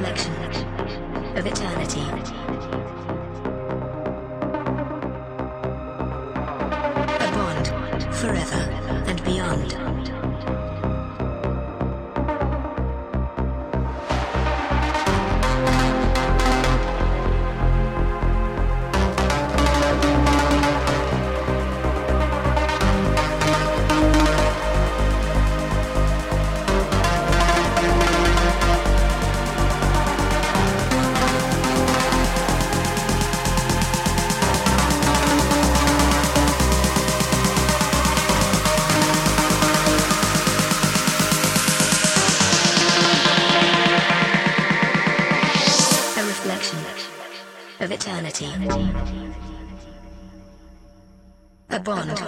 reflection of eternity. Bonn.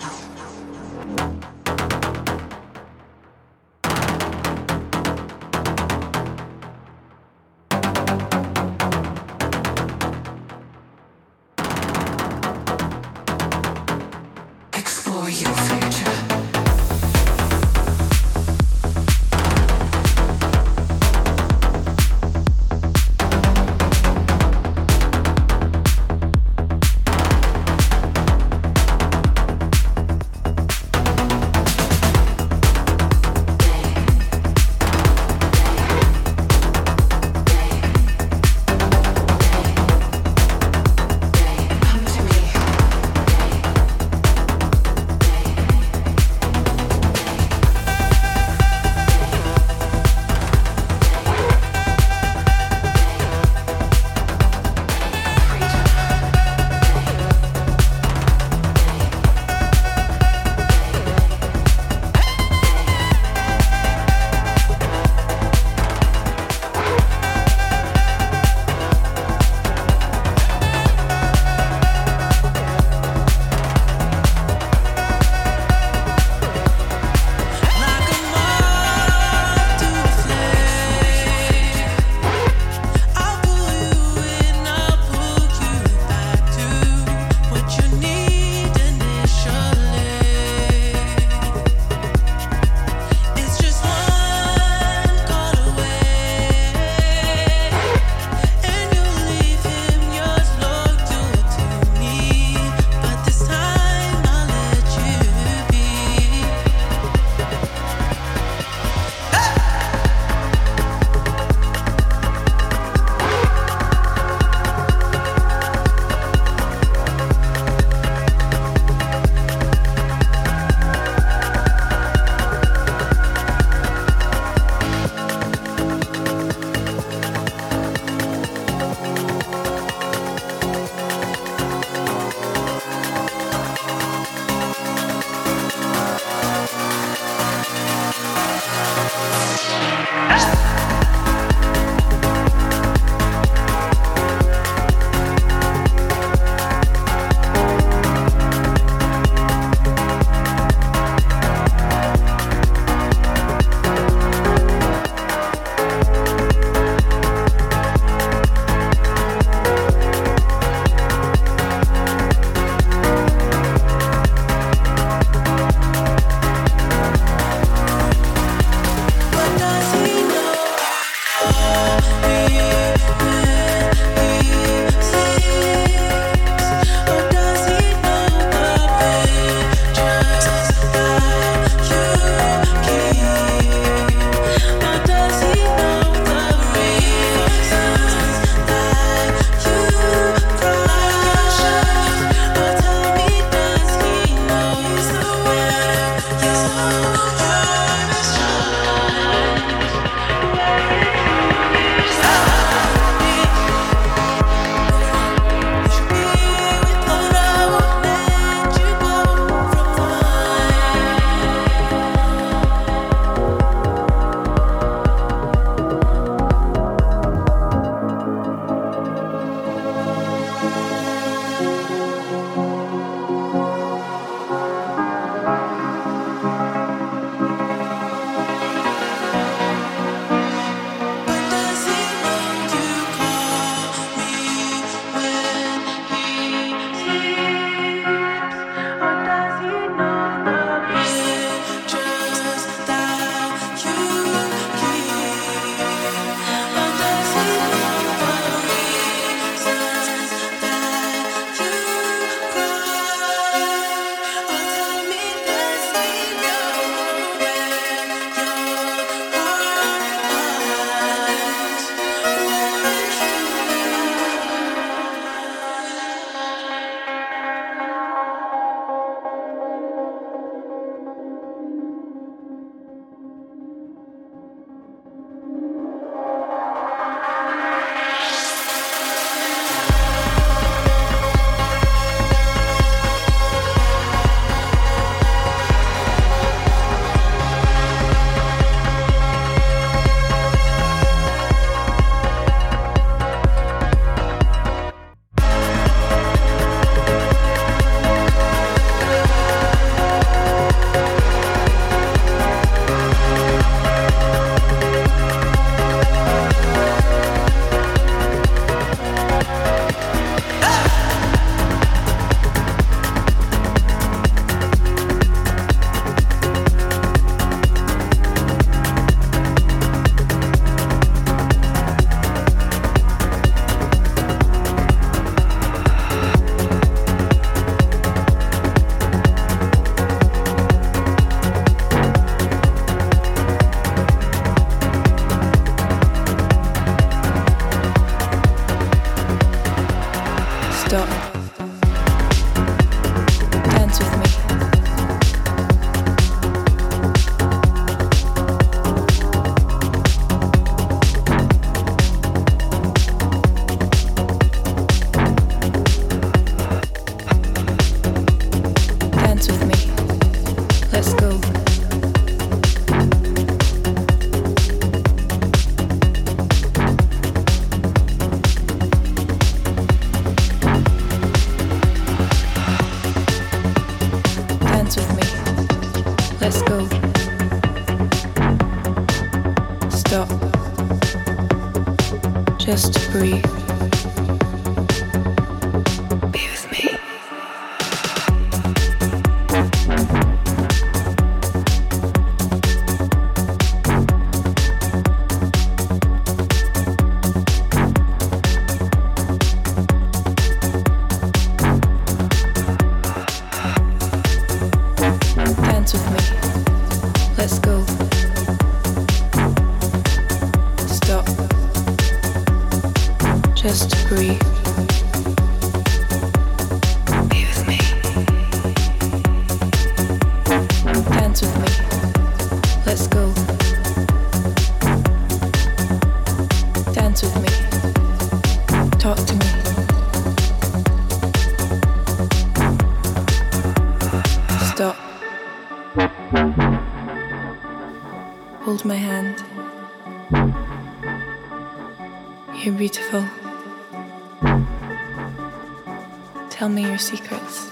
Secrets.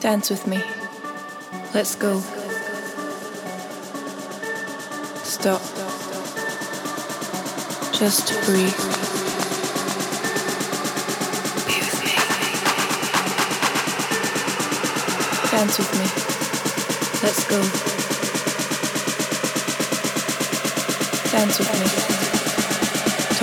Dance with me. Let's go. Stop. Just breathe. Me. Dance with me. Let's go. Dance with me.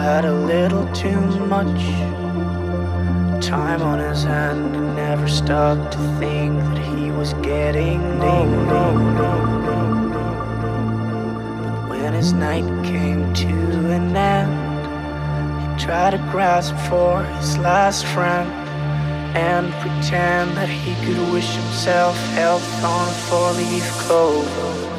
had a little too much time on his hand and never stopped to think that he was getting old. But when his night came to an end, he tried to grasp for his last friend and pretend that he could wish himself health on a four-leaf clover.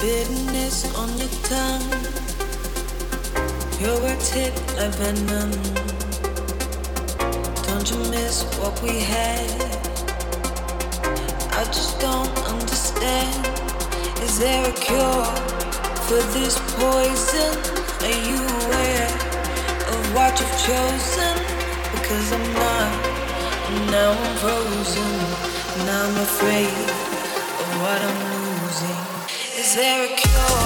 Bitterness on your tongue. Your words hit like venom. Don't you miss what we had? I just don't understand. Is there a cure for this poison? Are you aware of what you've chosen? Because I'm not. And now I'm frozen. And I'm afraid of what I'm there a cure?